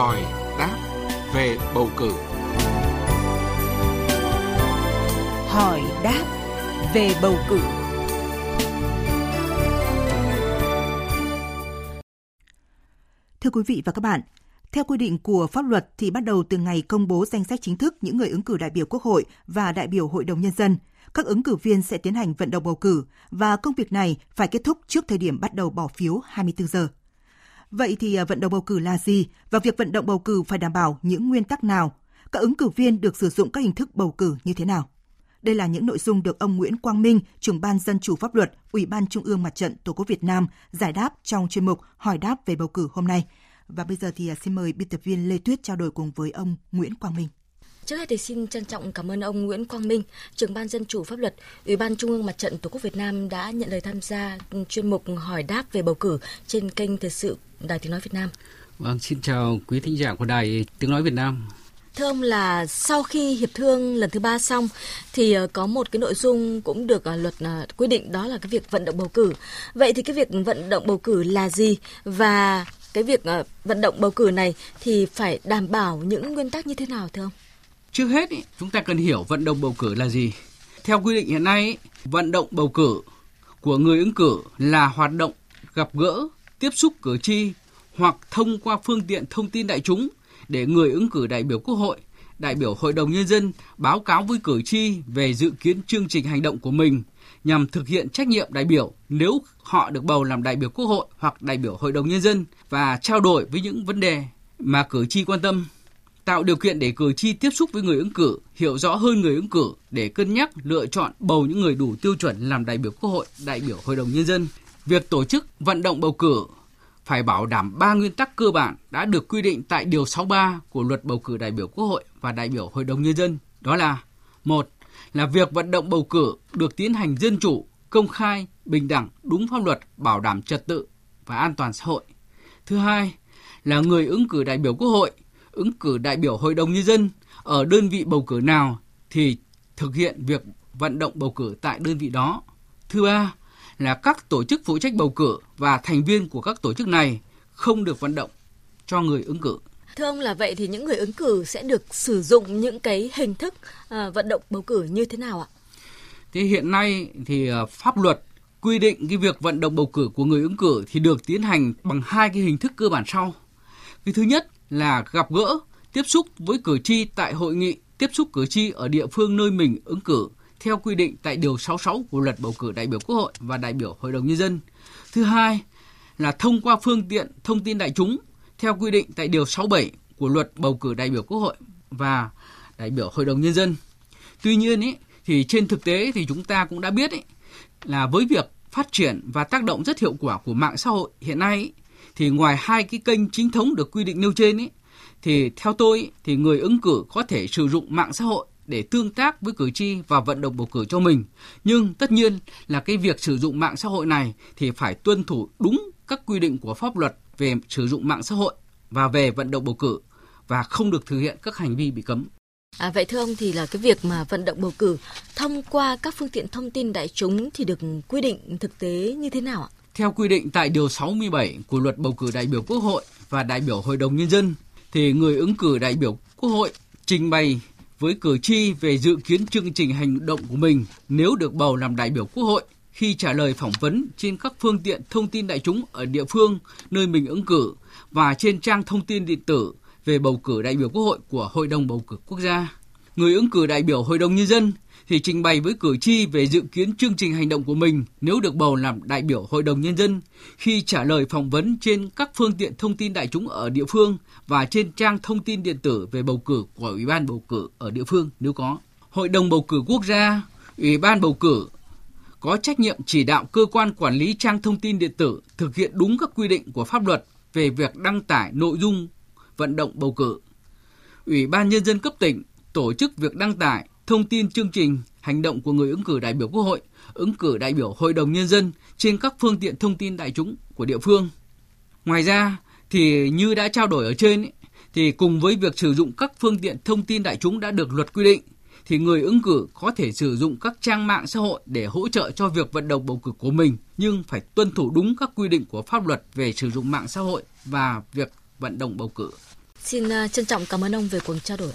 hỏi đáp về bầu cử. Hỏi đáp về bầu cử. Thưa quý vị và các bạn, theo quy định của pháp luật thì bắt đầu từ ngày công bố danh sách chính thức những người ứng cử đại biểu Quốc hội và đại biểu Hội đồng Nhân dân, các ứng cử viên sẽ tiến hành vận động bầu cử và công việc này phải kết thúc trước thời điểm bắt đầu bỏ phiếu 24 giờ. Vậy thì à, vận động bầu cử là gì và việc vận động bầu cử phải đảm bảo những nguyên tắc nào? Các ứng cử viên được sử dụng các hình thức bầu cử như thế nào? Đây là những nội dung được ông Nguyễn Quang Minh, trưởng ban dân chủ pháp luật, Ủy ban Trung ương Mặt trận Tổ quốc Việt Nam giải đáp trong chuyên mục Hỏi đáp về bầu cử hôm nay. Và bây giờ thì à, xin mời biên tập viên Lê Tuyết trao đổi cùng với ông Nguyễn Quang Minh. Trước hết thì xin trân trọng cảm ơn ông Nguyễn Quang Minh, trưởng ban dân chủ pháp luật, Ủy ban Trung ương Mặt trận Tổ quốc Việt Nam đã nhận lời tham gia chuyên mục hỏi đáp về bầu cử trên kênh thời sự Đài Tiếng nói Việt Nam. Vâng, xin chào quý thính giả của Đài Tiếng nói Việt Nam. Thưa ông là sau khi hiệp thương lần thứ ba xong thì ờ, có một cái nội dung cũng được ờ, luật ờ, quy định đó là cái việc vận động bầu cử. Vậy thì cái việc vận động bầu cử là gì và cái việc vận động bầu cử này thì phải đảm bảo những nguyên tắc như thế nào thưa ông? Trước hết chúng ta cần hiểu vận động bầu cử là gì. Theo quy định hiện nay, vận động bầu cử của người ứng cử là hoạt động gặp gỡ, tiếp xúc cử tri hoặc thông qua phương tiện thông tin đại chúng để người ứng cử đại biểu Quốc hội, đại biểu Hội đồng Nhân dân báo cáo với cử tri về dự kiến chương trình hành động của mình nhằm thực hiện trách nhiệm đại biểu nếu họ được bầu làm đại biểu Quốc hội hoặc đại biểu Hội đồng Nhân dân và trao đổi với những vấn đề mà cử tri quan tâm tạo điều kiện để cử tri tiếp xúc với người ứng cử, hiểu rõ hơn người ứng cử để cân nhắc lựa chọn bầu những người đủ tiêu chuẩn làm đại biểu Quốc hội, đại biểu Hội đồng nhân dân. Việc tổ chức vận động bầu cử phải bảo đảm ba nguyên tắc cơ bản đã được quy định tại điều 63 của Luật bầu cử đại biểu Quốc hội và đại biểu Hội đồng nhân dân, đó là: một là việc vận động bầu cử được tiến hành dân chủ, công khai, bình đẳng, đúng pháp luật, bảo đảm trật tự và an toàn xã hội. Thứ hai là người ứng cử đại biểu Quốc hội ứng cử đại biểu Hội đồng Nhân dân ở đơn vị bầu cử nào thì thực hiện việc vận động bầu cử tại đơn vị đó. Thứ ba là các tổ chức phụ trách bầu cử và thành viên của các tổ chức này không được vận động cho người ứng cử. Thưa ông là vậy thì những người ứng cử sẽ được sử dụng những cái hình thức uh, vận động bầu cử như thế nào ạ? Thế hiện nay thì uh, pháp luật quy định cái việc vận động bầu cử của người ứng cử thì được tiến hành bằng hai cái hình thức cơ bản sau. Cái thứ nhất là gặp gỡ, tiếp xúc với cử tri tại hội nghị tiếp xúc cử tri ở địa phương nơi mình ứng cử theo quy định tại điều 66 của luật bầu cử đại biểu Quốc hội và đại biểu Hội đồng nhân dân. Thứ hai là thông qua phương tiện thông tin đại chúng theo quy định tại điều 67 của luật bầu cử đại biểu Quốc hội và đại biểu Hội đồng nhân dân. Tuy nhiên ý, thì trên thực tế thì chúng ta cũng đã biết ý, là với việc phát triển và tác động rất hiệu quả của mạng xã hội hiện nay ý, thì ngoài hai cái kênh chính thống được quy định nêu trên ấy, thì theo tôi thì người ứng cử có thể sử dụng mạng xã hội để tương tác với cử tri và vận động bầu cử cho mình. Nhưng tất nhiên là cái việc sử dụng mạng xã hội này thì phải tuân thủ đúng các quy định của pháp luật về sử dụng mạng xã hội và về vận động bầu cử và không được thực hiện các hành vi bị cấm. À, vậy thưa ông thì là cái việc mà vận động bầu cử thông qua các phương tiện thông tin đại chúng thì được quy định thực tế như thế nào ạ? Theo quy định tại Điều 67 của Luật Bầu cử đại biểu Quốc hội và đại biểu Hội đồng Nhân dân, thì người ứng cử đại biểu Quốc hội trình bày với cử tri về dự kiến chương trình hành động của mình nếu được bầu làm đại biểu Quốc hội khi trả lời phỏng vấn trên các phương tiện thông tin đại chúng ở địa phương nơi mình ứng cử và trên trang thông tin điện tử về bầu cử đại biểu Quốc hội của Hội đồng bầu cử quốc gia. Người ứng cử đại biểu Hội đồng nhân dân thì trình bày với cử tri về dự kiến chương trình hành động của mình nếu được bầu làm đại biểu Hội đồng Nhân dân khi trả lời phỏng vấn trên các phương tiện thông tin đại chúng ở địa phương và trên trang thông tin điện tử về bầu cử của Ủy ban bầu cử ở địa phương nếu có. Hội đồng bầu cử quốc gia, Ủy ban bầu cử có trách nhiệm chỉ đạo cơ quan quản lý trang thông tin điện tử thực hiện đúng các quy định của pháp luật về việc đăng tải nội dung vận động bầu cử. Ủy ban Nhân dân cấp tỉnh tổ chức việc đăng tải thông tin chương trình hành động của người ứng cử đại biểu Quốc hội, ứng cử đại biểu Hội đồng Nhân dân trên các phương tiện thông tin đại chúng của địa phương. Ngoài ra, thì như đã trao đổi ở trên, thì cùng với việc sử dụng các phương tiện thông tin đại chúng đã được luật quy định, thì người ứng cử có thể sử dụng các trang mạng xã hội để hỗ trợ cho việc vận động bầu cử của mình, nhưng phải tuân thủ đúng các quy định của pháp luật về sử dụng mạng xã hội và việc vận động bầu cử. Xin à, trân trọng cảm ơn ông về cuộc trao đổi.